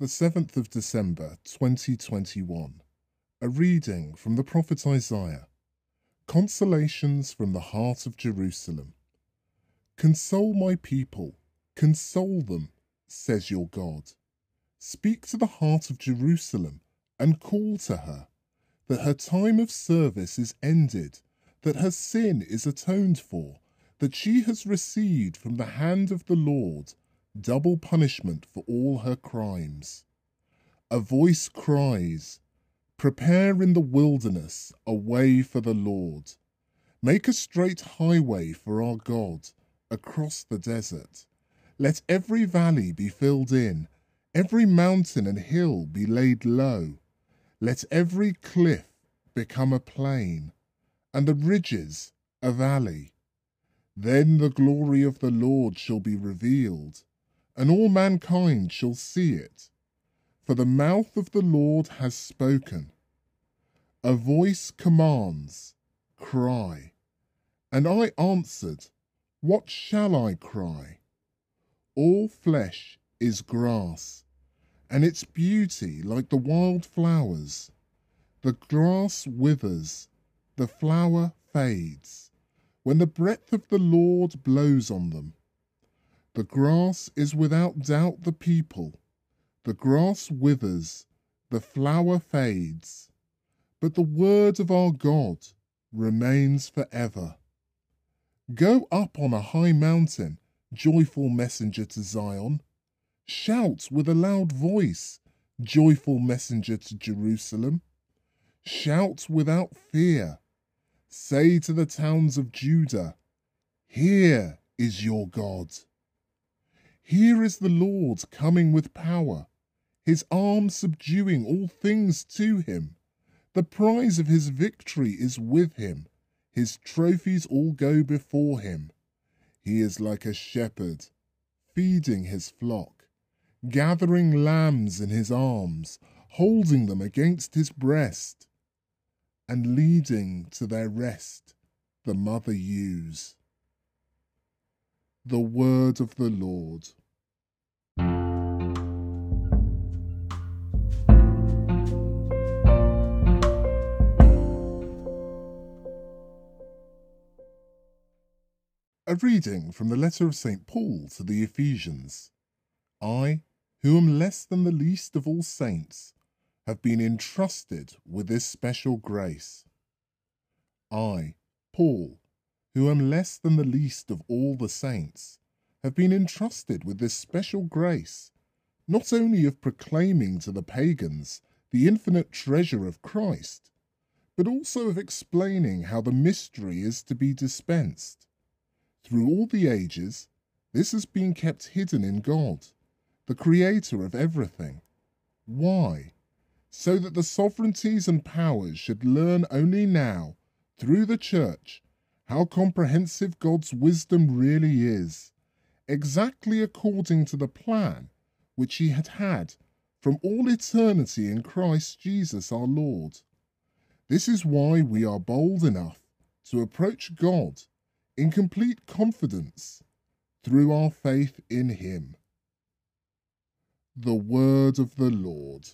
the 7th of December 2021. A reading from the prophet Isaiah. Consolations from the heart of Jerusalem. Console my people, console them, says your God. Speak to the heart of Jerusalem and call to her that her time of service is ended, that her sin is atoned for, that she has received from the hand of the Lord double punishment for all her crimes. A voice cries, Prepare in the wilderness a way for the Lord. Make a straight highway for our God across the desert. Let every valley be filled in, every mountain and hill be laid low. Let every cliff become a plain, and the ridges a valley. Then the glory of the Lord shall be revealed and all mankind shall see it. For the mouth of the Lord has spoken. A voice commands, Cry. And I answered, What shall I cry? All flesh is grass, and its beauty like the wild flowers. The grass withers, the flower fades, when the breath of the Lord blows on them. The grass is without doubt the people. The grass withers, the flower fades, but the word of our God remains forever. Go up on a high mountain, joyful messenger to Zion. Shout with a loud voice, joyful messenger to Jerusalem. Shout without fear. Say to the towns of Judah, Here is your God. Here is the Lord coming with power, his arm subduing all things to him. The prize of his victory is with him, his trophies all go before him. He is like a shepherd, feeding his flock, gathering lambs in his arms, holding them against his breast, and leading to their rest the mother ewes. The word of the Lord. A reading from the letter of St. Paul to the Ephesians. I, who am less than the least of all saints, have been entrusted with this special grace. I, Paul, who am less than the least of all the saints, have been entrusted with this special grace, not only of proclaiming to the pagans the infinite treasure of Christ, but also of explaining how the mystery is to be dispensed through all the ages, this has been kept hidden in God, the Creator of everything. Why? So that the sovereignties and powers should learn only now, through the Church, how comprehensive God's wisdom really is, exactly according to the plan which He had had from all eternity in Christ Jesus our Lord. This is why we are bold enough to approach God in complete confidence through our faith in Him. The Word of the Lord.